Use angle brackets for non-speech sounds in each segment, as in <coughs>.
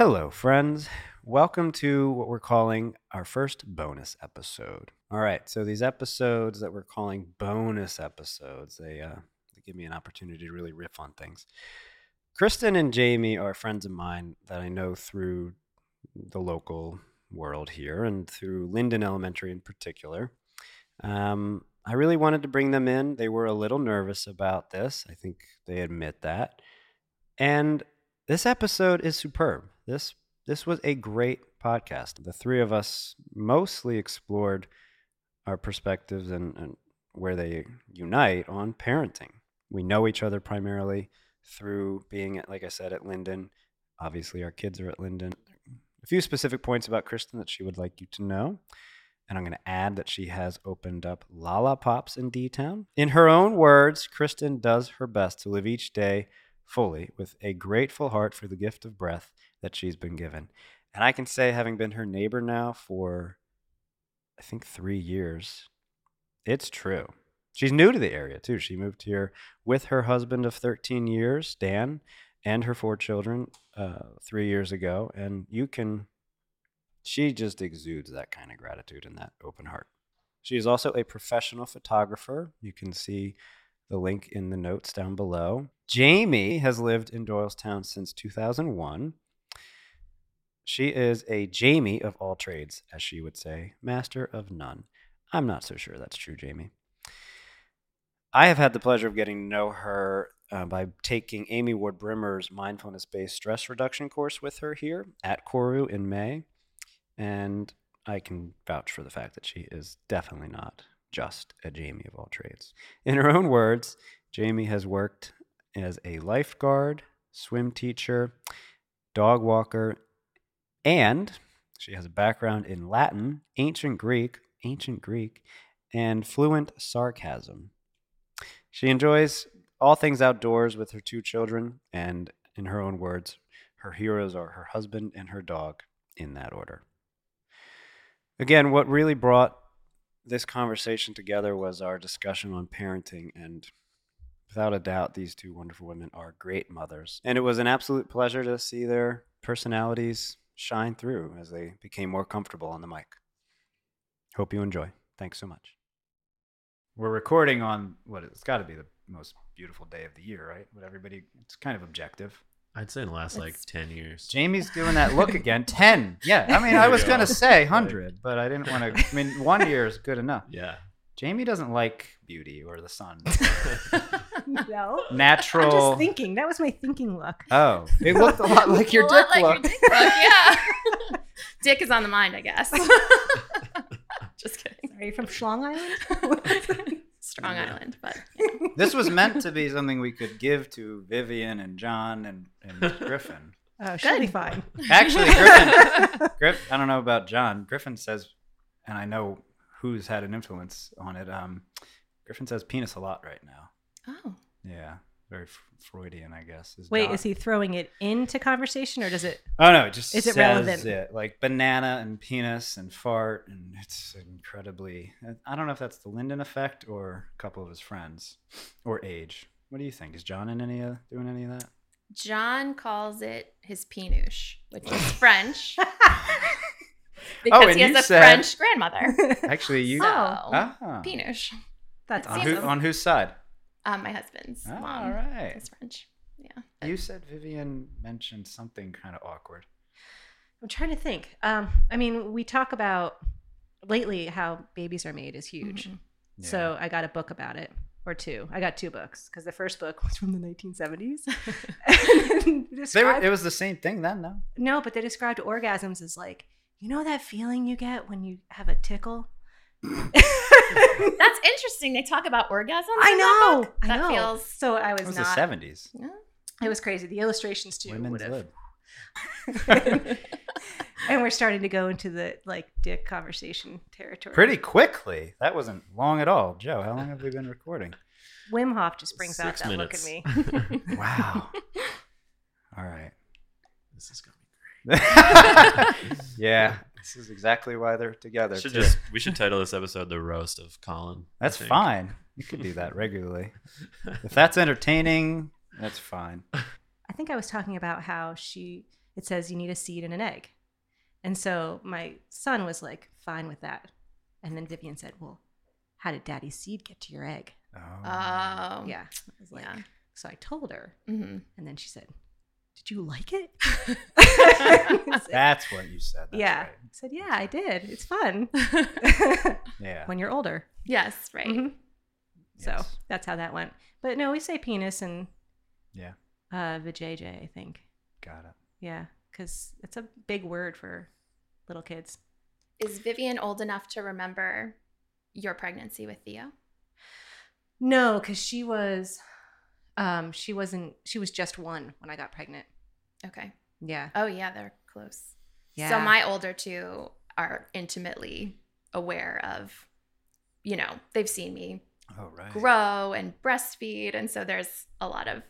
Hello, friends. Welcome to what we're calling our first bonus episode. All right, so these episodes that we're calling bonus episodes, they, uh, they give me an opportunity to really riff on things. Kristen and Jamie are friends of mine that I know through the local world here and through Linden Elementary in particular. Um, I really wanted to bring them in. They were a little nervous about this. I think they admit that. And this episode is superb. This this was a great podcast. The three of us mostly explored our perspectives and, and where they unite on parenting. We know each other primarily through being at, like I said, at Linden. Obviously, our kids are at Linden. A few specific points about Kristen that she would like you to know. And I'm going to add that she has opened up Lala Pops in D Town. In her own words, Kristen does her best to live each day fully with a grateful heart for the gift of breath that she's been given. And I can say, having been her neighbor now for, I think, three years, it's true. She's new to the area, too. She moved here with her husband of 13 years, Dan, and her four children uh, three years ago. And you can, she just exudes that kind of gratitude and that open heart. She is also a professional photographer. You can see the link in the notes down below. Jamie has lived in Doylestown since 2001. She is a Jamie of all trades, as she would say, master of none. I'm not so sure that's true, Jamie. I have had the pleasure of getting to know her uh, by taking Amy Ward Brimmer's mindfulness based stress reduction course with her here at Koru in May. And I can vouch for the fact that she is definitely not just a Jamie of all trades. In her own words, Jamie has worked as a lifeguard, swim teacher, dog walker, and she has a background in Latin, ancient Greek, ancient Greek, and fluent sarcasm. She enjoys all things outdoors with her two children, and in her own words, her heroes are her husband and her dog in that order. Again, what really brought this conversation together was our discussion on parenting, and without a doubt, these two wonderful women are great mothers. And it was an absolute pleasure to see their personalities shine through as they became more comfortable on the mic. Hope you enjoy. Thanks so much. We're recording on what it's got to be the most beautiful day of the year, right? What everybody, it's kind of objective. I'd say in the last like It's- 10 years. Jamie's doing that look again. <laughs> 10. Yeah. I mean, I was going to say 100, but I didn't want to. I mean, one year is good enough. Yeah. Jamie doesn't like beauty or the sun. <laughs> No. I'm Natural. just thinking. That was my thinking look. Oh, it looked a lot like your A dick lot like look. Your dick look, yeah. <laughs> dick is on the mind, I guess. Just kidding. Are you from Schlong Island? Strong Island, but <laughs> This was meant to be something we could give to Vivian and John and, and <laughs> Griffin. Oh, she'll be fine. Actually, <laughs> Griffin, Griff, I don't know about John. Griffin says, and I know who's had an influence on it. Um, Griffin says penis a lot right now. oh, Yeah, very F- Freudian, I guess. Wait, John. is he throwing it into conversation or does it? Oh no, it just Is it says relevant? it like banana and penis and fart, and it's incredibly. I don't know if that's the Linden effect or a couple of his friends, or age. What do you think? Is John in any of doing any of that? John calls it his pinouche, which is <laughs> French <laughs> Oh, because and he has a said- French grandmother. Actually, you. <laughs> So, Ah. pinouche. That's on, Seems- who, on whose side? Um, my husband's Ah, mom all right. is French. Yeah. You said Vivian mentioned something kind of awkward. I'm trying to think. Um, I mean, we talk about lately how babies are made is huge. Mhm. So I got a book about it, or two. I got two books because the first book <laughs> was from the 1970s. <laughs> And They were, it was the same thing then, though. no, but they described orgasms as like, you know that feeling you get when you have a tickle? <coughs> <laughs> That's interesting. They talk about orgasms. I in that know. book? I That know. feels. so I was It was not. the seventies. Yeah. It was crazy. The illustrations too Women's would have. lib. <laughs> and we're starting to go into the like dick conversation territory. Pretty quickly. That wasn't long at all. Joe, how long have we been recording? Wim Hof just brings out that minutes. look at me. <laughs> Wow. <laughs> all right. This is going to be great. yeah, this is exactly why they're together. should too. just we should title this episode "The Roast of Colin." That's fine. You could do that regularly. <laughs> if that's entertaining, that's fine. I think I was talking about how she it says you need a seed and an egg. And so my son was like fine with that. And then Vivian said, Well, how did daddy's seed get to your egg? Oh. Oh. Yeah. I was like, Yeah. So I told her. hmm And then she said, Did you like it? <laughs> That's what you said. That's yeah. right. I said, Yeah, I did. It's fun <laughs> Yeah. when you're older. yes, right. Mhm. So that's how that went. But no, we say penis and Yeah. uh, vajayjay, I think. Got it. Yeah, because it's a big word for little kids. Is Vivian old enough to remember your pregnancy with Theo? No, because she was, um, she wasn't. She was just one when I got pregnant. Okay. Yeah, Oh yeah, they're close. yeah. So my older two are intimately aware of, you know, they've seen me Oh right. grow and breastfeed, and so there's a lot of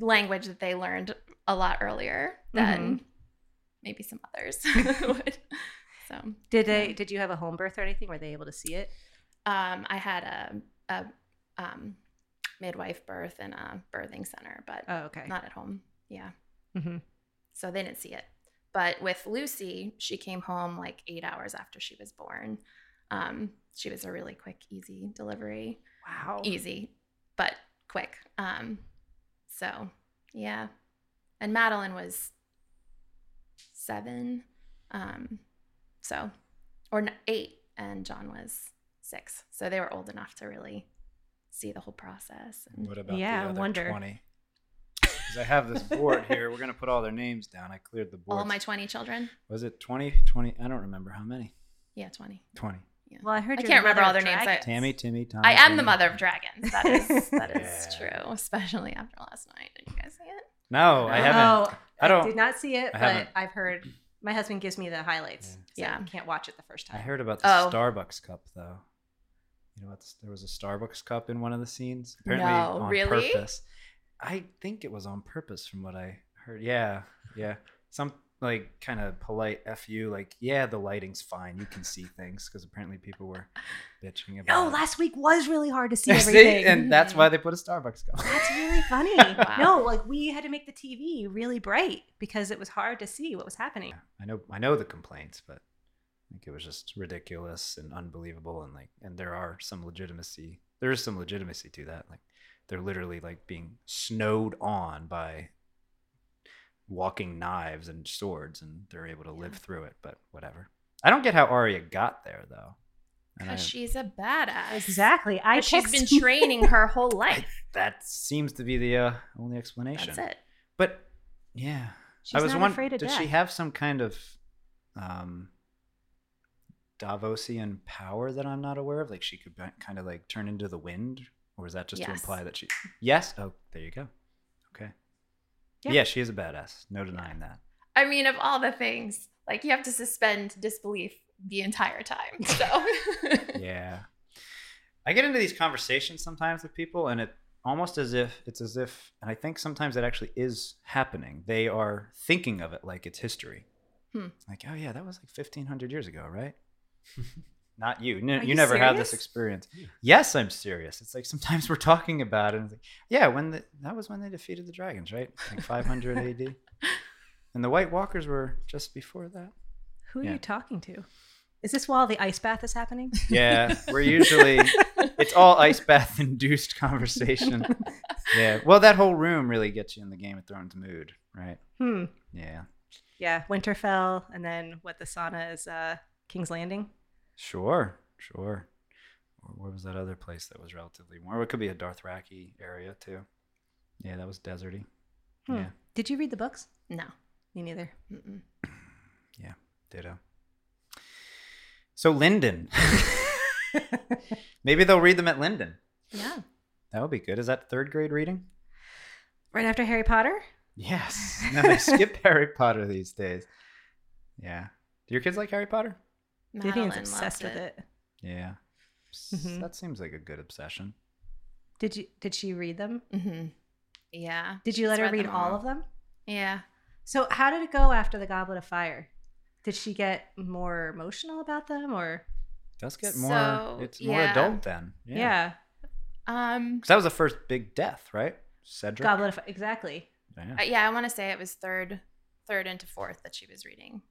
language that they learned a lot earlier than maybe some others <laughs> <laughs> would. So did they? yeah. Did you have a home birth or anything? Were they able to see it? um, I had a, a um, midwife birth in a birthing center, but Oh, okay. not at home. Yeah. hmm so they didn't see it. But with Lucy, she came home like eight hours after she was born. Um, she was a really quick, easy delivery. Wow. Easy, but quick. Um, so yeah. And Madeline was seven. Um, so, or eight, and John was six. So they were old enough to really see the whole process. And What about Yeah, I the other wonder. twenty? Because I have this board here. We're gonna put all their names down. I cleared the board. all my 20 children? Was it 20? 20? I don't remember how many. Yeah, 20. 20. Well, I heard I can't remember all of their names. I- Tammy, Timmy, Tommy. I am the mother of dragons. That is <laughs> that is Yeah. true, especially after last night. Did you guys see it? No, I oh, haven't. Oh, I don't- did not see it, I but haven't. I've heard. My husband gives me the highlights. Yeah. so I can't watch it the first time. I heard about the Oh. Starbucks cup though. You know what? There was a Starbucks cup in one of the scenes. No, on really? purpose. I think it was on purpose, from what I heard. Yeah, yeah. Some like kind of polite fu, like yeah, the lighting's fine, you can see things, because apparently people were <laughs> bitching about. No, it. last week was really hard to see <laughs> See? everything. and that's why <laughs> they put a Starbucks cup. That's really funny. Wow. No, like we had to make the TV really bright because it was hard to see what was happening. I know I know the complaints, but I think it was just ridiculous and unbelievable and like and there are some legitimacy there is some legitimacy to that. Like they're literally like being snowed on by walking knives and swords and they're able to live through it, but whatever. I don't get how Arya got there though. Because she's a badass. Exactly. I But she's picked- been <laughs> training her whole life. that seems to be the uh, only explanation. That's it. But yeah, She's I was not wondering, afraid of did death. she have some kind of um, Braavosian power that I'm not aware of? Like she could kind of like turn into the wind, or is that just to imply that she? Yes. Oh, there you go. Okay. Yeah. Yeah, she is a badass. No denying that. I mean, of all the things, like you have to suspend disbelief the entire time. So <laughs> Yeah. I get into these conversations sometimes with people, and it almost as if it's as if, and I think sometimes it actually is happening. They are thinking of it like it's history. Hmm. Like, oh yeah, that was like fifteen hundred years ago, right? Not you. No, you, you never had this serious? experience. Yes, I'm serious. It's like sometimes we're talking about it. And it's like, yeah, when the, that was when they defeated the dragons, right? Like 500 AD. <laughs> And the White Walkers were just before that. Who are Yeah. you talking to? Is this while the ice bath is happening? <laughs> Yeah, we're usually it's all ice bath induced conversation. <laughs> Yeah. Well, that whole room really gets you in the Game of Thrones mood, right? Hmm. Yeah. Yeah, Winterfell, and then what the sauna is uh, King's Landing. Sure. Sure. Or where was that other place that was relatively warm? It could be a Dothraki area too. Yeah, that was deserty. Hmm. Yeah. Did you read the books? no. Me neither. Mm-mm. <clears throat> Ditto. So Linden. <laughs> Maybe they'll read them at Linden. Yeah. That would be good. Is that third grade reading? Right after Harry Potter? Yes. <laughs> No, they skip Harry Potter these days. Yeah. Do your kids like Harry Potter? Vivian's obsessed loves with it. Yeah. S- Mhm. That seems like a good obsession. Did you? Did she read them? hmm Yeah. Did you let her read read all all. of them? Yeah. So how did it go after the Goblet of Fire? Did she get more emotional about them, or does get more So, it's more yeah. adult then. yeah, Um. 'Cause that was the first big death, right? Cedric. Goblet of Fire exactly? Yeah. uh, yeah, I want to say it was third, third into fourth that she was reading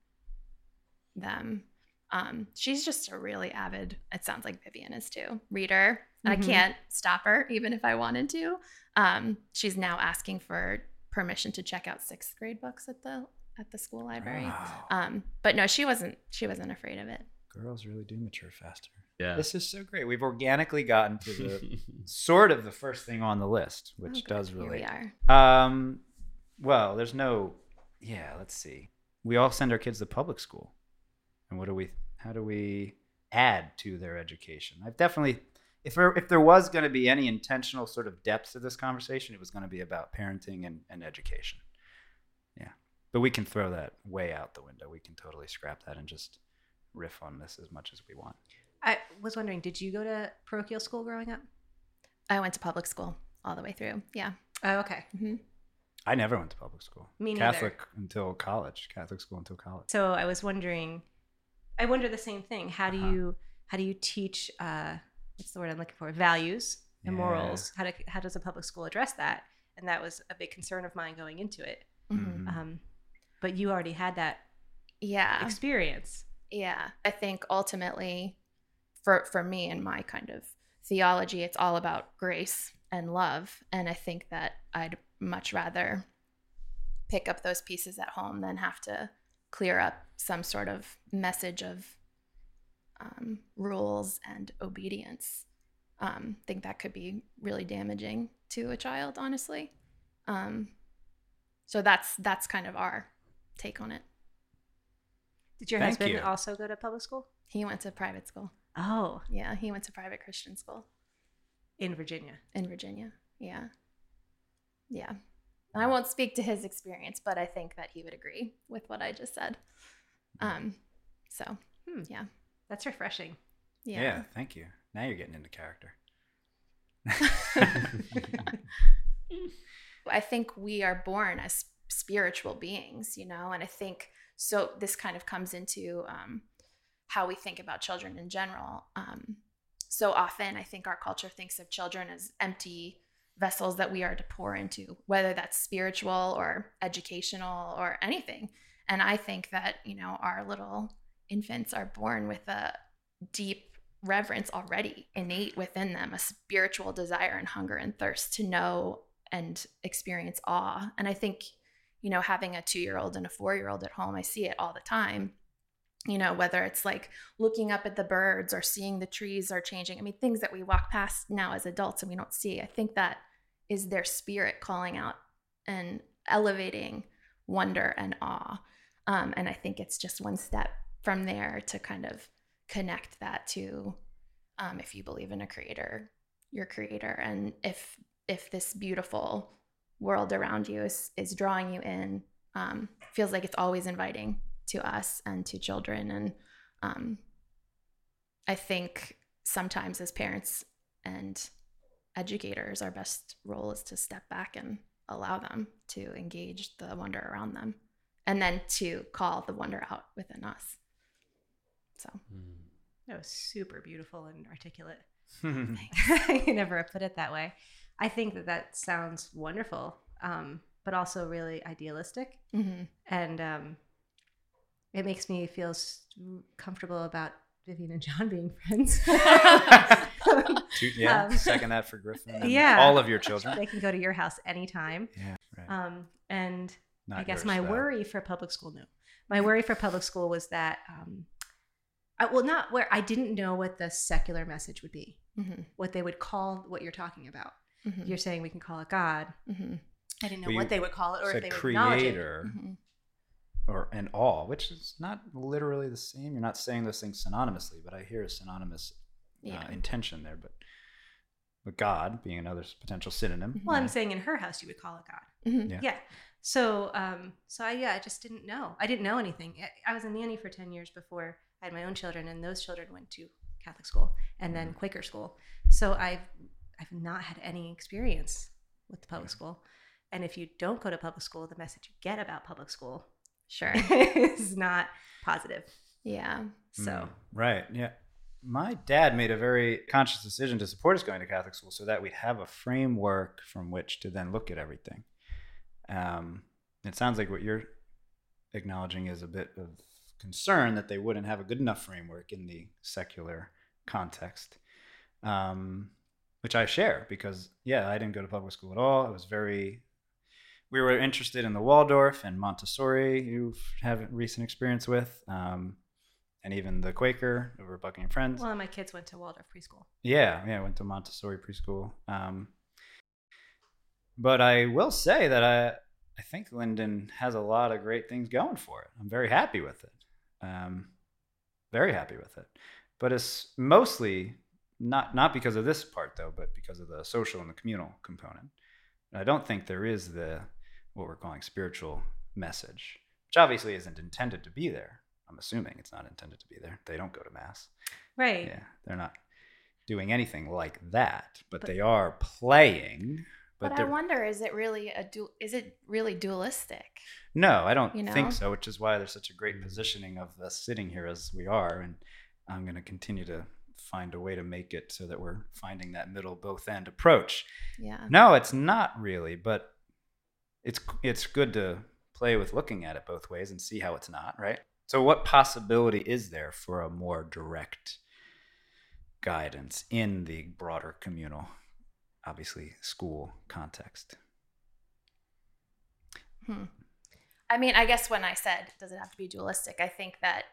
them. Um, she's just a really avid, it sounds like Vivian is too, reader. And Mhm. I can't stop her even if I wanted to. Um, she's now asking for permission to check out sixth grade books at the at the school library. Wow. Um, but no, she wasn't she wasn't afraid of it. Girls really do mature faster. Yeah. This is so great. We've organically gotten to the <laughs> sort of the first thing on the list, which Oh, good. does Here we are. Um, well, there's no. Yeah, let's see. We all send our kids to public school, and what do we? How do we add to their education? I've definitely, if there, if there was going to be any intentional sort of depth to this conversation, it was going to be about parenting and, and education. Yeah, but we can throw that way out the window. We can totally scrap that and just riff on this as much as we want. I was wondering, did you go to parochial school growing up? I went to public school all the way through. Yeah. Oh, okay. hmm I never went to public school. Me neither. Catholic until college. Catholic school until college. So I was wondering, I wonder the same thing. How do Uh-huh. you how do you teach? Uh, what's the word I'm looking for? Values and Yeah. morals. How do how does a public school address that? And that was a big concern of mine going into it. hmm Mhm. Um, but you already had that Yeah. experience. Yeah, I think ultimately, for for me and my kind of theology, it's all about grace and love, and I think that I'd much rather pick up those pieces at home than have to clear up some sort of message of um, rules and obedience. Um, I think that could be really damaging to a child, honestly. Um, so that's that's kind of our take on it. Did your Thank husband you. also go to public school? He went to private school. Oh, Yeah, he went to private Christian school in Virginia. in Virginia. Yeah. Yeah. And I won't speak to his experience, but I think that he would agree with what I just said. Um so, Hmm. yeah. That's refreshing. Yeah. Yeah. thank you. Now you're getting into character. <laughs> I think we are born as spiritual beings, you know, and I think so. This kind of comes into um, how we think about children in general. Um, so often, I think our culture thinks of children as empty vessels that we are to pour into, whether that's spiritual or educational or anything. And I think that, you know, our little infants are born with a deep reverence already innate within them, a spiritual desire and hunger and thirst to know and experience awe. And I think, you know, having a two year old and a four year old at home, I see it all the time. You know, whether it's like looking up at the birds or seeing the trees are changing. I mean, things that we walk past now as adults and we don't see. I think that is their spirit calling out and elevating wonder and awe. Um, and I think it's just one step from there to kind of connect that to um, if you believe in a creator, your creator, and if if this beautiful world around you is is drawing you in, um, feels like it's always inviting to us and to children. And um, I think sometimes as parents and educators, our best role is to step back and allow them to engage the wonder around them, and then to call the wonder out within us. So. That was super beautiful and articulate. <laughs> <laughs> I never put it that way. I think that that sounds wonderful, um, but also really idealistic, hmm and um, it makes me feel comfortable about Vivian and John being friends. <laughs> <laughs> Yeah, Um, second that for Griffin. and Yeah. all of your children. they can go to your house anytime. Yeah, right. Um, and Not I guess yours, my though. worry for public school, no, my worry for public school was that, um, I, well, not where I didn't know what the secular message would be, hmm what they would call what you're talking about. hmm You're saying we can call it God. hmm I didn't know Well, what they would call it or if said they would acknowledge it. Creator or and all, which is not literally the same. You're not saying those things synonymously, but I hear a synonymous Yeah. uh, intention there. But but God being another potential synonym. Well, I'm uh, saying in her house you would call it God. hmm Yeah. Yeah. So, um, so I, yeah, I just didn't know. I didn't know anything. I- I was a nanny for 10 years before I had my own children and those children went to Catholic school and then Mm-hmm. Quaker school. So I've, I've not had any experience with the public school. And if you don't go to public school, the message you get about public school Sure. <laughs> is not positive. Yeah. So, Mm, right. Yeah. My dad made a very conscious decision to support us going to Catholic school so that we'd have a framework from which to then look at everything. Um, it sounds like what you're acknowledging is a bit of concern that they wouldn't have a good enough framework in the secular context, um, which I share because, yeah, I didn't go to public school at all. I was very, we were interested in the Waldorf and Montessori, you have recent experience with, um, and even the Quaker over Buckingham Friends. Well, my kids went to Waldorf preschool. Yeah, yeah, I went to Montessori preschool. Um, but I will say that I I think Linden has a lot of great things going for it. I'm very happy with it. Um, very happy with it. But it's mostly not not because of this part though, but because of the social and the communal component. I don't think there is the what we're calling spiritual message, which obviously isn't intended to be there. I'm assuming it's not intended to be there. They don't go to mass. Right. Yeah, they're not doing anything like that, but, But- they are playing. But, But, I wonder, is it really a du- is it really dualistic? no, I don't you know? think so. Which is why there's such a great hmm. positioning of us sitting here as we are, and I'm going to continue to find a way to make it so that we're finding that middle both end approach. Yeah. No, it's not really, but it's it's good to play with looking at it both ways and see how it's not, right? So what possibility is there for a more direct guidance in the broader communal obviously school context? Hmm. I mean, I guess when I said, does it have to be dualistic? I think that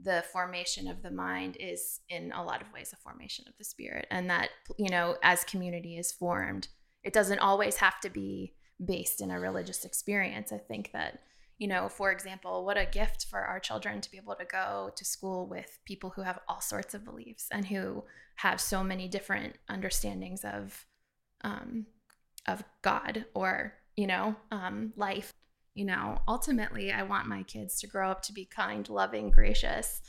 the formation of the mind is, in a lot of ways, a formation of the spirit. And that, you know, as community is formed, it doesn't always have to be based in a religious experience. I think that, you know, for example, what a gift for our children to be able to go to school with people who have all sorts of beliefs and who have so many different understandings of, um, of God or, you know, um, life you know, ultimately, I want my kids to grow up to be kind, loving, gracious,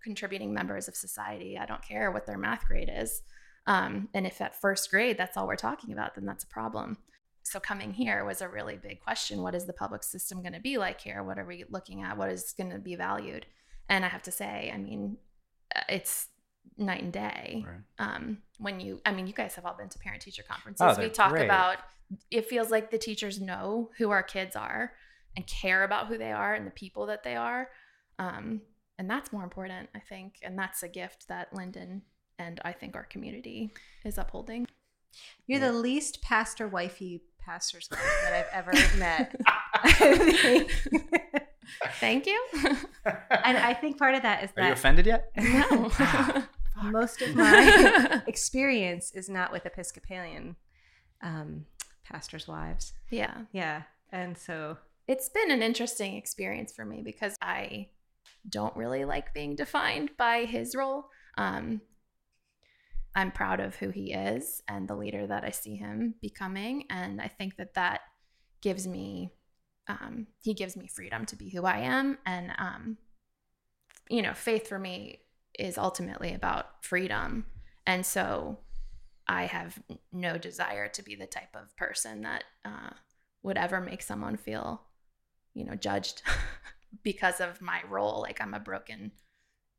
contributing members of society. I don't care what their math grade is. Um, and if at first grade that's all we're talking about, then that's a problem. So coming here was a really big question. What is the public system going to be like here? What are we looking at? What is going to be valued? And I have to say, I mean, uh, it's night and day Right. um, when you i mean you guys have all been to parent teacher conferences Oh, we talk great. about it feels like the teachers know who our kids are and care about who they are and the people that they are um, and that's more important i think and that's a gift that linden and i think our community is upholding You're Yeah. the least pastor wifey pastor's wife that I've ever <laughs> met. <laughs> Thank you and I think part of that is that Are you offended yet? <laughs> no most of my experience is not with Episcopalian um, pastors' wives. yeah Yeah. And so, it's been an interesting experience for me because I don't really like being defined by his role. Um, I'm proud of who he is and the leader that I see him becoming, and I think that that gives me, um, he gives me freedom to be who I am, and um, you know, faith for me is ultimately about freedom, and so I have no desire to be the type of person that uh, would ever make someone feel you know judged <laughs> because of my role like i'm a broken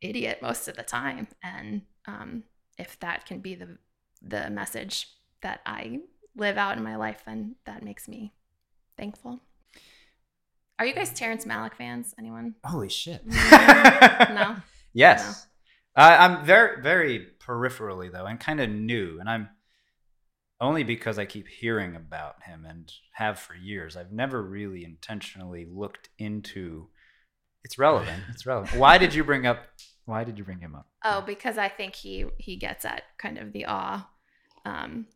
idiot most of the time and um, if that can be the the message that i live out in my life then that makes me thankful are you guys terrence malick fans anyone Holy shit. <laughs> no <laughs> Yes. I I'm very, very peripherally, though, and kind of new. And I'm only because I keep hearing about him and have for years. I've never really intentionally looked into it's relevant. It's relevant. <laughs> Why did you bring up why did you bring him up? Oh, because I think he he gets at kind of the awe. Um,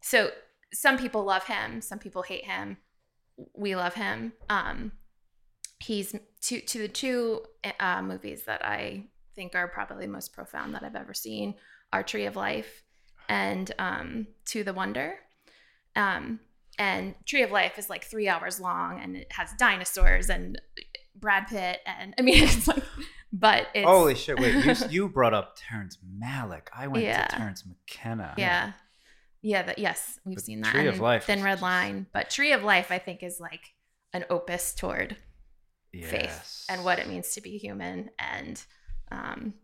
so some people love him, some people hate him. We love him. Um, he's to to the two uh, movies that I think are probably most profound that I've ever seen are Tree of Life and um, To the Wonder. Um, and Tree of Life is like three hours long and it has dinosaurs and Brad Pitt and I mean <laughs> it's like, but it's Holy shit! Wait, you, <laughs> you brought up Terrence Malick. I went Yeah. to Terrence McKenna. Yeah. Yeah, that yes, we've But seen that. Tree of Life Thin Red Line. But Tree of Life, I think, is like an opus toward Yes. faith and what it means to be human. And um,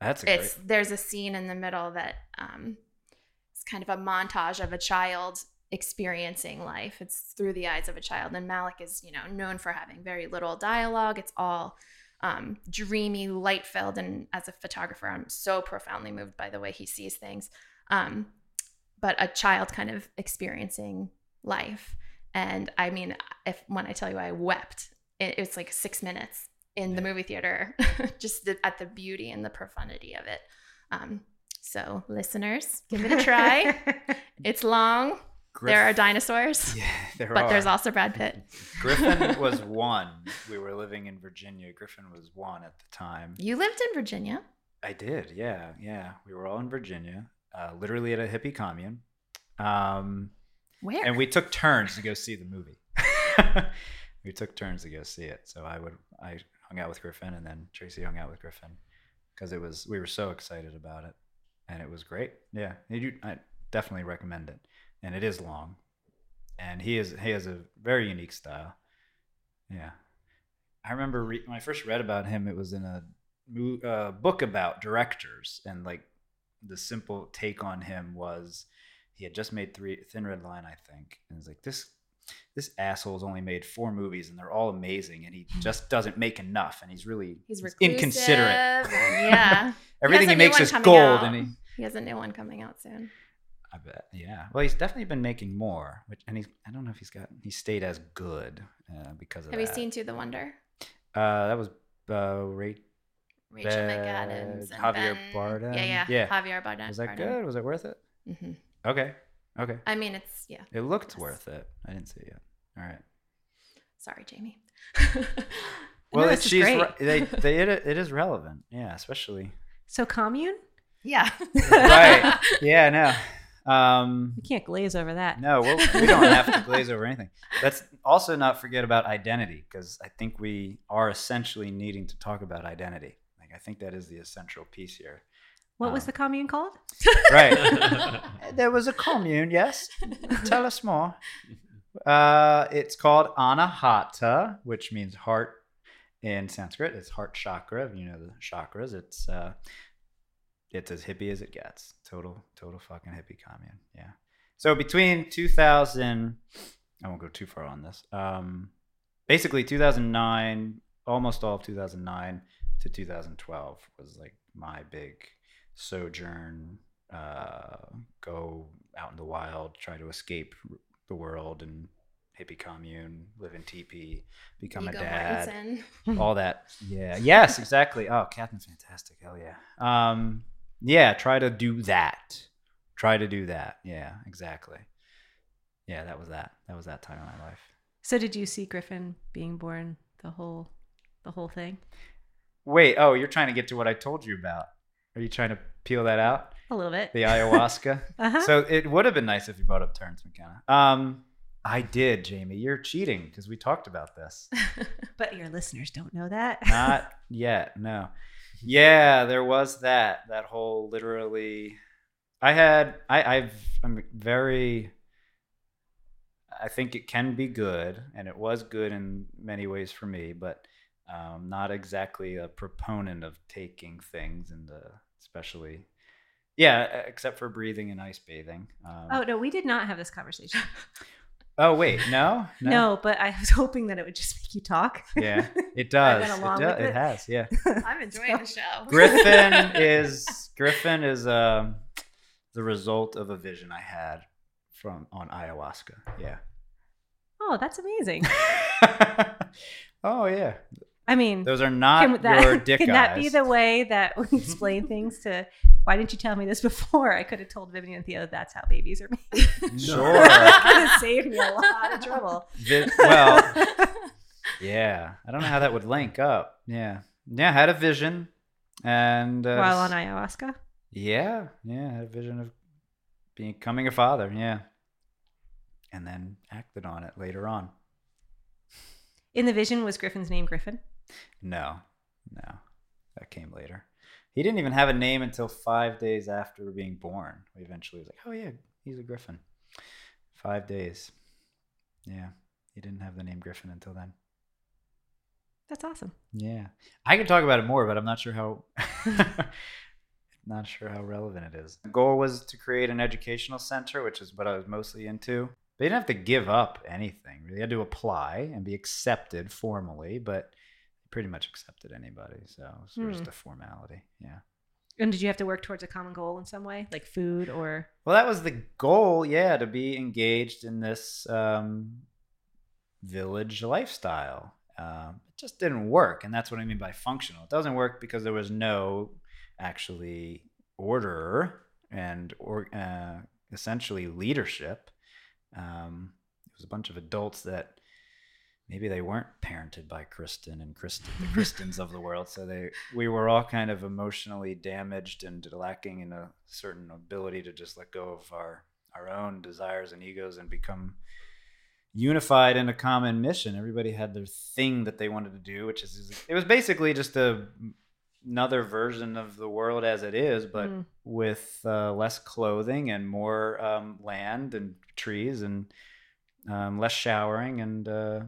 That's a great. it's there's a scene in the middle that um, it's kind of a montage of a child experiencing life. It's through the eyes of a child. And Malick is, you know, known for having very little dialogue. It's all um, dreamy, light filled. And as a photographer, I'm so profoundly moved by the way he sees things. Um, but a child kind of experiencing life. And I mean, if when I tell you I wept, it, was like six minutes in the movie theater, <laughs> just the, at the beauty and the profundity of it. Um, so, listeners, give it a try. <laughs> it's long. There are dinosaurs, <laughs> Yeah, there but are. there's also Brad Pitt. <laughs> Griffin <laughs> was one. We were living in Virginia. Griffin was one at the time. You lived in Virginia. I did, yeah, yeah. We were all in Virginia, uh, literally at a hippie commune, um, Where? and we took turns to go see the movie. we took turns to go see it. So I would, I hung out with Griffin, and then Tracy hung out with Griffin because it was we were so excited about it, and it was great. Yeah, you, I definitely recommend it, and it is long, and he is he has a very unique style. Yeah, I remember re- when I first read about him, it was in a uh, book about directors, and like the simple take on him was he had just made three Thin Red Line, I think, and it's like this this asshole's only made four movies and they're all amazing, and he <laughs> just doesn't make enough, and he's really He's he's inconsiderate. yeah. <laughs> Everything has he, makes is gold, out. and he. He has a new one coming out soon. I bet. Yeah. Well, he's definitely been making more, which, and he's. I don't know if he's got. He stayed as good uh, because of Have you seen To the Wonder? Uh, that was uh, Rate. Rachel McAdams and Javier Ben- Bardem? Yeah, yeah, Yeah. Javier Bardem. Was that Bardem. good? Was it worth it? hmm Okay. Okay. I mean, it's yeah. It looked Yes. worth it. I didn't see it yet. All right. Sorry, Jamie. <laughs> <laughs> Well, No, it, she's great. re- they, <laughs> they it, it is relevant. Yeah, especially. so commune? yeah. Right. Yeah. No. Um. You can't glaze over that. No, we'll, we don't have to glaze over anything. Let's also not forget about identity because I think we are essentially needing to talk about identity. Like I think that is the essential piece here. What was Um, the commune called? Right. <laughs> there was a commune. Yes. <laughs> Tell us more. Uh, it's called Anahata, which means heart in Sanskrit. It's heart chakra. You know the chakras. It's uh, it's as hippie as it gets. Total, total fucking hippie commune. Yeah. So between 2000, I won't go too far on this. Um, basically 2009, almost all of 2009 to 2012 was like my big sojourn. Uh, go out in the wild, try to escape the world and hippie commune, live in teepee, become Viggo a dad all that. Yeah. Yes, exactly. Oh, Captain Fantastic. Hell yeah. Um, yeah, try to do that. Try to do that. Yeah, exactly. Yeah, that was that. That was that time in my life. So did you see Griffin being born the whole the whole thing? Wait, oh, you're trying to get to what I told you about. Are you trying to peel that out? A little bit. The ayahuasca? <laughs> uh-huh. So it would have been nice if you brought up Terrence McKenna. Um, I did, Jamie. You're cheating because we talked about this. <laughs> but your listeners don't know that. Not <laughs> yet, no. Yeah, there was that. That whole literally I had I, I've I'm very I think it can be good, and it was good in many ways for me, but um, not exactly a proponent of taking things and especially yeah, except for breathing and ice bathing. Um, oh no, we did not have this conversation. <laughs> oh wait, no, No? but I was <laughs> hoping that it would just make you talk. Yeah, <laughs> it does. went It, along do- with it it. has, yeah. <laughs> I'm enjoying the show. Griffin is Griffin is um the result of a vision I had from on ayahuasca. Yeah. Oh, that's amazing. oh yeah. I mean, Those are not can that, your <laughs> dick can that be the way that we <laughs> explain things to? Why didn't you tell me this <laughs> before? I could have told Vivian and Theo that's how babies are made. Sure. that could have saved me a lot of trouble. Vi- well, yeah. I don't know how that would link up. Yeah. Yeah, had a vision and uh, While on ayahuasca. Yeah, yeah, I had a vision of becoming a father, yeah. And then acted on it later on. In the vision was Griffin's name Griffin. No, no, that came later. He didn't even have a name until five days after being born. We eventually was like, oh yeah, he's a Griffin. Five days. Yeah, he didn't have the name Griffin until then. That's awesome. Yeah, I can talk about it more, but I'm not sure how. <laughs> not sure how relevant it is. The goal was to create an educational center, which is what I was mostly into. They didn't have to give up anything. They had to apply and be accepted formally, but pretty much accepted anybody. So it was Hmm. just a formality. Yeah. And did you have to work towards a common goal in some way, like food or? Well, that was the goal, yeah, to be engaged in this um, village lifestyle. Um, it just didn't work, and that's what I mean by functional. It doesn't work because there was no actually order and or uh, essentially leadership. Um, it was a bunch of adults that maybe they weren't parented by Kristen and Kristen, the <laughs> Kristens of the world. So they, we were all kind of emotionally damaged and lacking in a certain ability to just let go of our our own desires and egos and become unified in a common mission. Everybody had their thing that they wanted to do, which is it was basically just a another version of the world as it is, but Mm. with uh, less clothing and more um, land and trees and um, less showering and uh,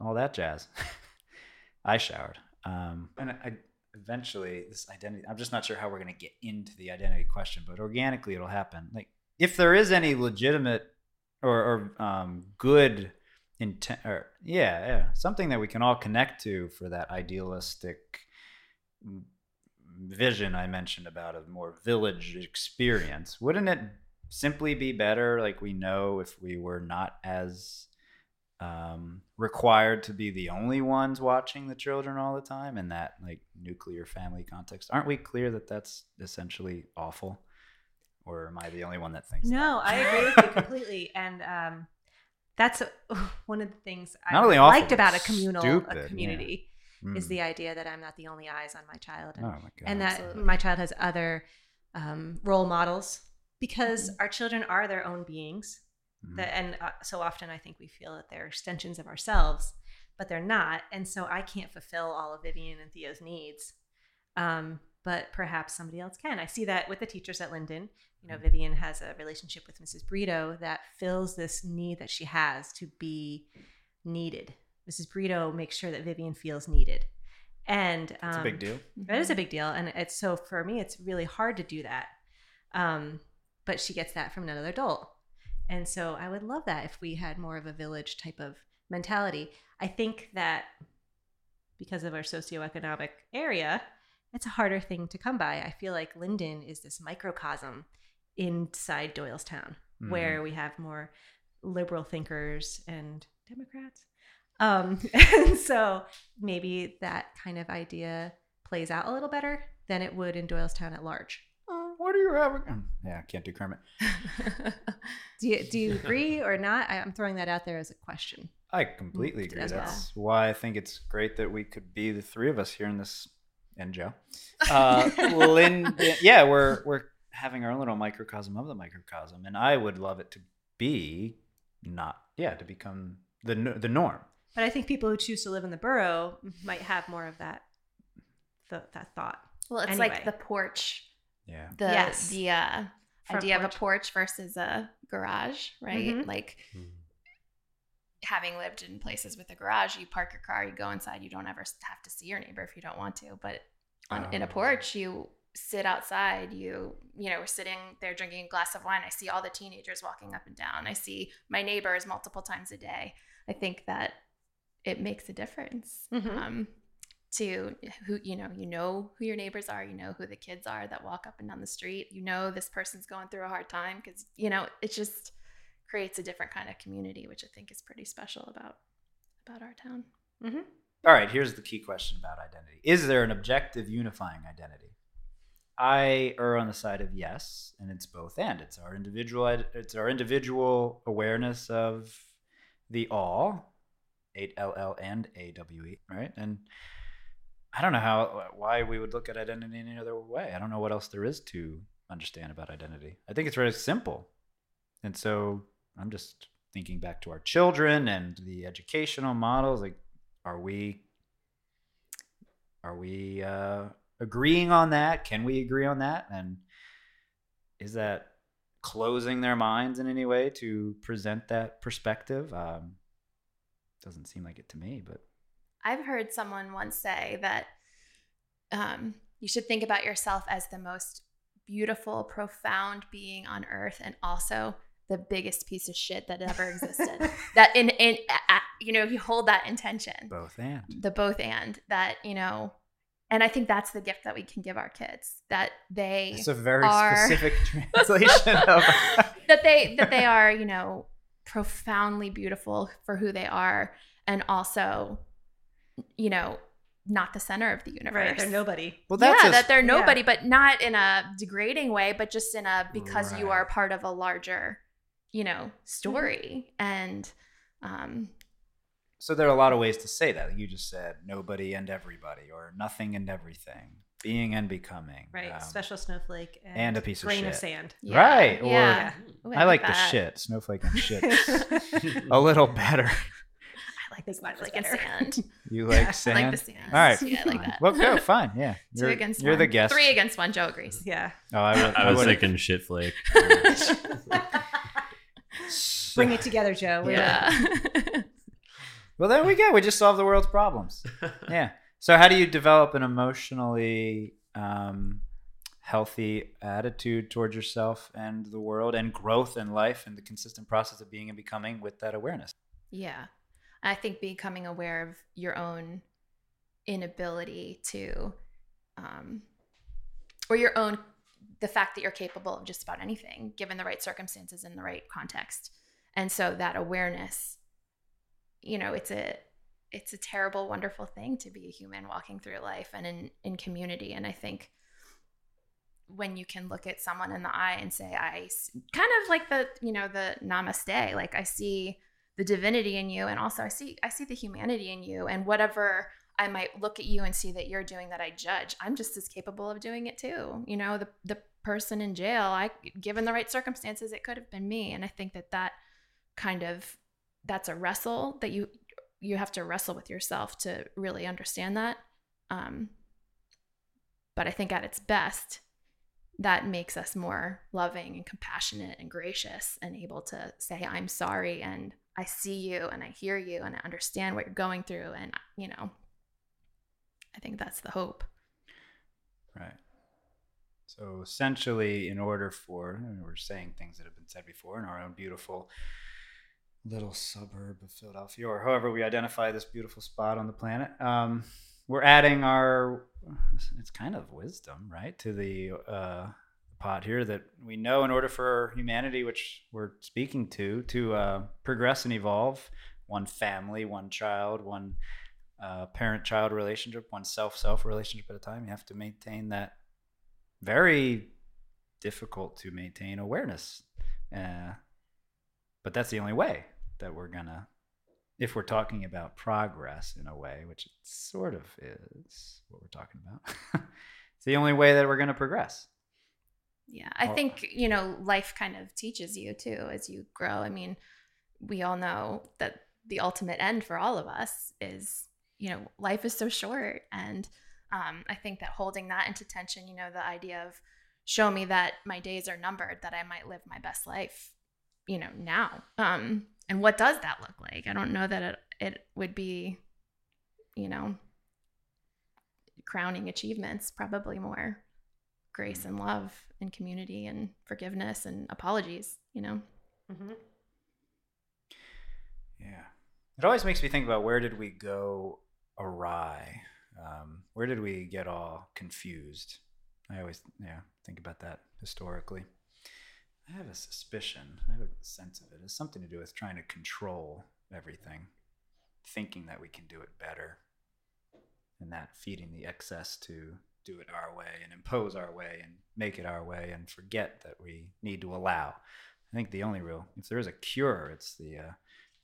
all that jazz. <laughs> I showered, um, and I eventually this identity. I'm just not sure how we're going to get into the identity question, but organically it'll happen. Like if there is any legitimate or, or um, good intent, or yeah, yeah, something that we can all connect to for that idealistic vision I mentioned about a more village experience. Wouldn't it simply be better, like we know, if we were not as um, required to be the only ones watching the children all the time in that like nuclear family context? Aren't we clear that that's essentially awful? Or am I the only one that thinks? No, that? I agree with you completely, <laughs> and um, that's a, <laughs> one of the things I Not only awful, liked about a communal stupid, a yeah. community is Mm. the idea that I'm not the only eyes on my child, and, oh my god, and that Absolutely. my child has other um, role models because Mm-hmm. our children are their own beings. Mhm. That, and uh, so often I think we feel that they're extensions of ourselves, but they're not. And so I can't fulfill all of Vivian and Theo's needs. Um, but perhaps somebody else can. I see that with the teachers at Linden. You know, Vivian has a relationship with Mrs. Brito that fills this need that she has to be needed. Mrs. Brito makes sure that Vivian feels needed. And um, It's a big deal. that is a big deal, and it's so for me, it's really hard to do that. Um, but she gets that from another adult, and so I would love that if we had more of a village type of mentality. I think that because of our socioeconomic area, it's a harder thing to come by. I feel like Linden is this microcosm inside Doylestown, Mhm. where we have more liberal thinkers and Democrats. Um, <laughs> and so maybe that kind of idea plays out a little better than it would in Doylestown at large. What are you having? Mm, Yeah, I can't do Kermit. <laughs> do you do you agree or not? I, I'm throwing that out there as a question. I completely Mm, agree. as well. That's why I think it's great that we could be the three of us here in this and Joe. <laughs> Uh, Lynn, yeah, we're we're having our own little microcosm of the microcosm, and I would love it to be not yeah to become the the norm. But I think people who choose to live in the borough might have more of that th- that thought. Well, it's Anyway. like the porch, Yeah. the Yes. the uh, Front idea of a porch versus a garage, right? Mhm. Like having lived in places with a garage, you park your car, you go inside, you don't ever have to see your neighbor if you don't want to. But on, in a Oh. porch, you sit outside. You you know, we're sitting there drinking a glass of wine. I see all the teenagers walking up and down. I see my neighbors multiple times a day. I think that it makes a difference. Mhm. Um, to who you know, you know who your neighbors are. You know who the kids are that walk up and down the street. You know this person's going through a hard time because you know it just creates a different kind of community, which I think is pretty special about about our town. Mm-hmm. All right, here's the key question about identity. Is there an objective unifying identity? I err on the side of yes, and it's both and. It's our individual it's our individual awareness of the all, 8 L L and A W E, right? And I don't know how why we would look at identity any other way. I don't know what else there is to understand about identity. I think it's very simple. And so I'm just thinking back to our children and the educational models like are we are we uh, agreeing on that can we agree on that and is that closing their minds in any way to present that perspective um, doesn't seem like it to me but I've heard someone once say that um, you should think about yourself as the most beautiful, profound being on earth and also the biggest piece of shit that ever existed. <laughs> that in in uh, you know, if you hold that intention, Both and. the both and that, you know, and I think that's the gift that we can give our kids that they It's a very are- <laughs> specific translation of. <laughs> that they that they are, you know, profoundly beautiful for who they are and also you know, not the center of the universe. Right. They're nobody. well, that's yeah, a- that they're yeah. nobody, but not in a degrading way, but just in a because you are part of a larger, you know, story. And um So there are a lot of ways to say that. You just said nobody and everybody, or nothing and everything, being and becoming. Right. Um, Special snowflake and, and a piece of grain of shit. sand. yeah, Right, or- yeah. Ooh, I like the shit, snowflake and shit, <laughs> a little better. <laughs> I like think the mine was snowflake sand. <laughs> You like like sand? I like the sand. All right, Yeah, I like that. Well, go <laughs> fine. Yeah, you're, against you're one. the guest. Three against one. Joe agrees. Yeah. Oh, I, would, I was would've- thinking shit flake. <laughs> Bring it together, Joe. We're Yeah. Well, there we go. We just solved the world's problems. Yeah. So, how do you develop an emotionally um, healthy attitude towards yourself and the world, and growth in life, and the consistent process of being and becoming with that awareness? Yeah. I think becoming aware of your own inability to, um, or your own, the fact that you're capable of just about anything given the right circumstances and the right context. And so that awareness, you know, it's a, it's a terrible, wonderful thing to be a human walking through life and in, in community. And I think when you can look at someone in the eye and say, I kind of like the, you know, the namaste, like I see the divinity in you and also i see i see the humanity in you and whatever i might look at you and see that you're doing that i judge i'm just as capable of doing it too. You know the the person in jail i given the right circumstances it could have been me and i think that that kind of that's a wrestle that you you have to wrestle with yourself to really understand that. Um but i think at its best that makes us more loving and compassionate and gracious and able to say i'm sorry and i see you and i hear you and i understand what you're going through and you know i think that's the hope Right. So essentially, in order for, we're saying things that have been said before in our own beautiful little suburb of Philadelphia, or however we identify this beautiful spot on the planet, um, we're adding our, it's kind of wisdom, right, to the uh, pot here that we know in order for humanity, which we're speaking to, to uh, progress and evolve, one family, one child, one uh, parent-child relationship, one self-self relationship at a time. You have to maintain that very difficult to maintain awareness, uh, but that's the only way that we're gonna, if we're talking about progress in a way, which it sort of is what we're talking about. <laughs> it's the only way that we're gonna progress. Yeah, I think, you know, life kind of teaches you too as you grow. I mean, we all know that the ultimate end for all of us is, you know, life is so short. And um, I think that holding that into tension, you know, the idea of show me that my days are numbered, that I might live my best life, you know, now. Um, and what does that look like? I don't know that it, it would be, you know, crowning achievements, probably more grace and love and community and forgiveness and apologies, you know? Mhm. Yeah. It always makes me think about where did we go awry? Um, where did we get all confused? I always, yeah, think about that historically. I have a suspicion, I have a sense of it. It's something to do with trying to control everything, thinking that we can do it better, and that feeding the excess to do it our way and impose our way and make it our way and forget that we need to allow. I think the only real, if there is a cure, it's the uh,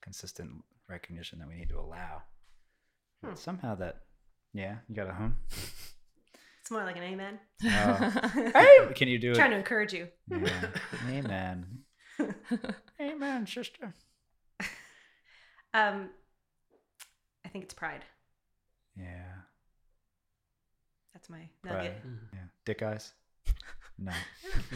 consistent recognition that we need to allow. Hmm. Somehow that, yeah, you got a hum. It's more like an amen. hey, <laughs> <laughs> can you do it? Trying to encourage you. Yeah. <laughs> Amen. Amen, sister. Um, I think it's pride. Yeah. That's my Pride. nugget. Mm-hmm. Yeah. Dick eyes. No.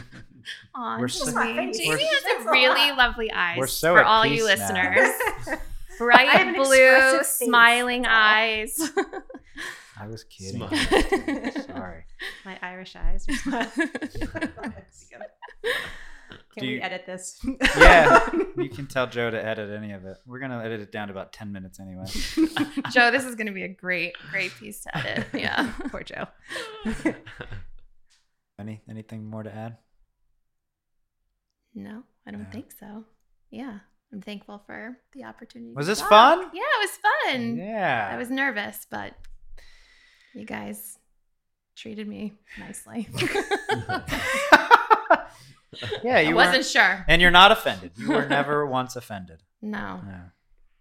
<laughs> Aw, We're Jamie. so- we're- Jamie has <laughs> really lovely eyes We're so for at all you peace now. listeners. <laughs> I have Bright an blue, expressive face. smiling eyes. I was kidding. Smile. Sorry. My Irish eyes. are smiling. Can Do we you- edit this? Yeah, <laughs> you can tell Joe to edit any of it. We're gonna edit it down to about ten minutes anyway. <laughs> Joe, this is going to be a great, great piece to edit. <laughs> Yeah. Poor Joe. Any anything more to add? No, I don't No. think so. Yeah. I'm thankful for the opportunity. Was to this talk. fun? Yeah, it was fun. Yeah. I was nervous, but you guys treated me nicely. <laughs> yeah, I you wasn't sure. and you're not offended. You were never <laughs> once offended. No, No.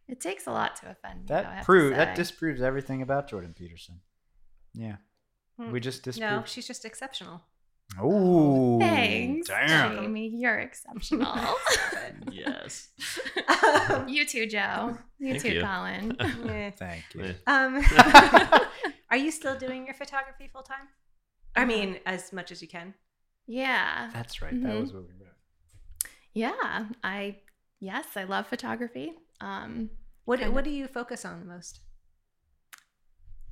it takes a lot to offend me. though, I have That proves that disproves everything about Jordan Peterson. Yeah, Hmm. we just No, disproved. she's just exceptional. Oh, Thanks, Damn. Jamie. You're exceptional. <laughs> yes. Um, you too, Joe. You Thank too, you. Colin. yeah. Thank you. Um, are you still doing your photography full time? I mean, as much as you can. Yeah. That's right. That Mhm. was what we wrote. Yeah. I yes, I love photography. Um What Kind What of. do you focus on the most?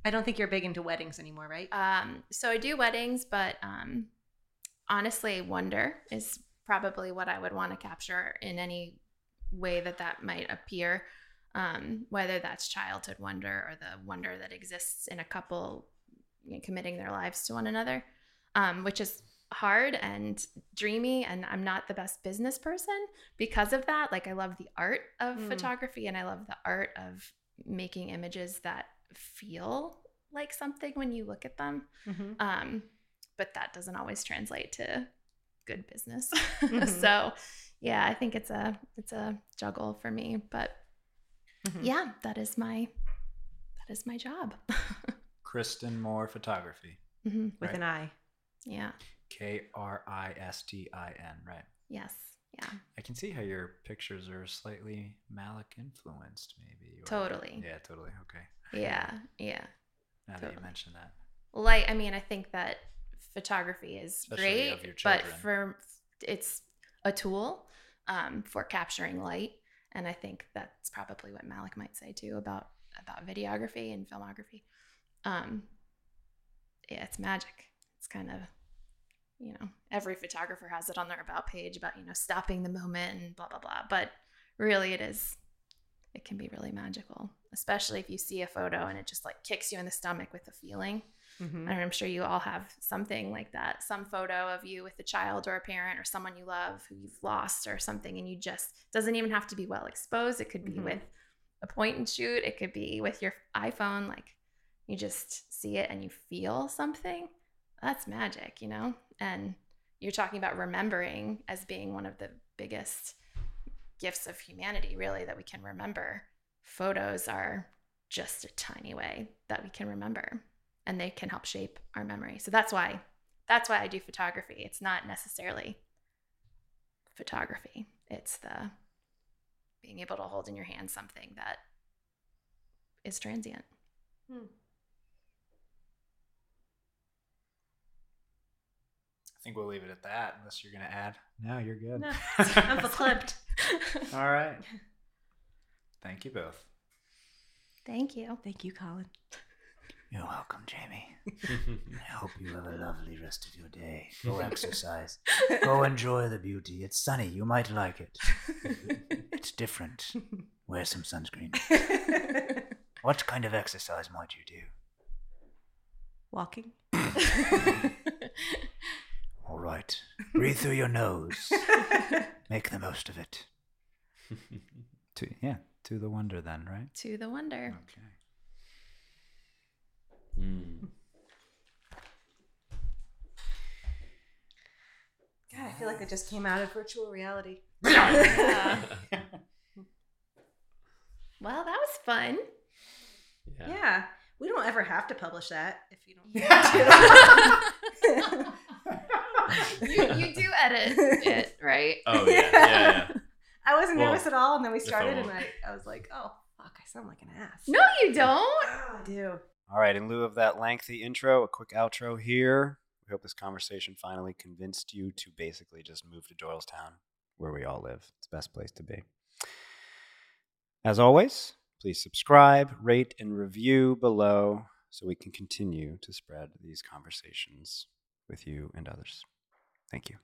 I don't think you're big into weddings anymore, right? Um, so I do weddings, but um, honestly, wonder is probably what I would want to capture in any way that that might appear. Um, whether that's childhood wonder or the wonder that exists in a couple you know, committing their lives to one another, um, which is hard and dreamy. And I'm not the best business person because of that. Like, I love the art of Mm. photography and I love the art of making images that feel like something when you look at them. mm-hmm. Um, but that doesn't always translate to good business. <laughs> Mhm. so yeah, I think it's a it's a juggle for me. But Mhm. yeah, that is my that is my job. <laughs> Kristin Moore Photography. hmm With Right. an eye. Yeah. K R I S T I N. Right. Yes. Yeah. I can see how your pictures are slightly Malick influenced, maybe. or- Totally. Yeah, totally. Okay. Yeah. Yeah. Now that you mention that. Like I mean, I think that photography is Especially great, but for it's a tool um, for capturing light, and I think that's probably what Malick might say too about about videography and filmography. Um, yeah, it's magic. It's kind of you know every photographer has it on their about page about you know stopping the moment and blah blah blah, but really it is it can be really magical, especially if you see a photo and it just like kicks you in the stomach with the feeling. Mm-hmm. And I'm sure you all have something like that some photo of you with a child or a parent or someone you love who you've lost or something. And you just, doesn't even have to be well exposed. It could be Mhm. with a point and shoot, it could be with your iPhone. Like you just see it and you feel something. That's magic, you know? And you're talking about remembering as being one of the biggest gifts of humanity, really, that we can remember. Photos are just a tiny way that we can remember and they can help shape our memory. So that's why that's why I do photography. It's not necessarily photography. It's the being able to hold in your hand something that is transient. I think we'll leave it at that, unless you're going to add. No, you're good. No, <laughs> I'm verklempt. <laughs> All right. Thank you both. Thank you. Thank you, Colin. You're welcome, Jamie. <laughs> I hope you have a lovely rest of your day. Go exercise. Go enjoy the beauty. It's sunny. You might like it. It's different. Wear some sunscreen. What kind of exercise might you do? Walking. All right. Breathe through your nose. <laughs> Make the most of it. <laughs> To yeah, to the wonder then, right? to the wonder. Okay. Mm. God, I feel like I just came out of virtual reality. <laughs> Yeah. Well, that was fun. Yeah. Yeah. We don't ever have to publish that if you don't. <laughs> you, you do edit it, right? Oh yeah, <laughs> yeah, yeah. I wasn't Well, nervous at all, and then we started, and I, I was like, "Oh fuck, I sound like an ass." No, you don't. Oh, I do. All right, in lieu of that lengthy intro, a quick outro here. We hope this conversation finally convinced you to basically just move to Doylestown, where we all live. It's the best place to be. As always, please subscribe, rate, and review below so we can continue to spread these conversations with you and others. Thank you.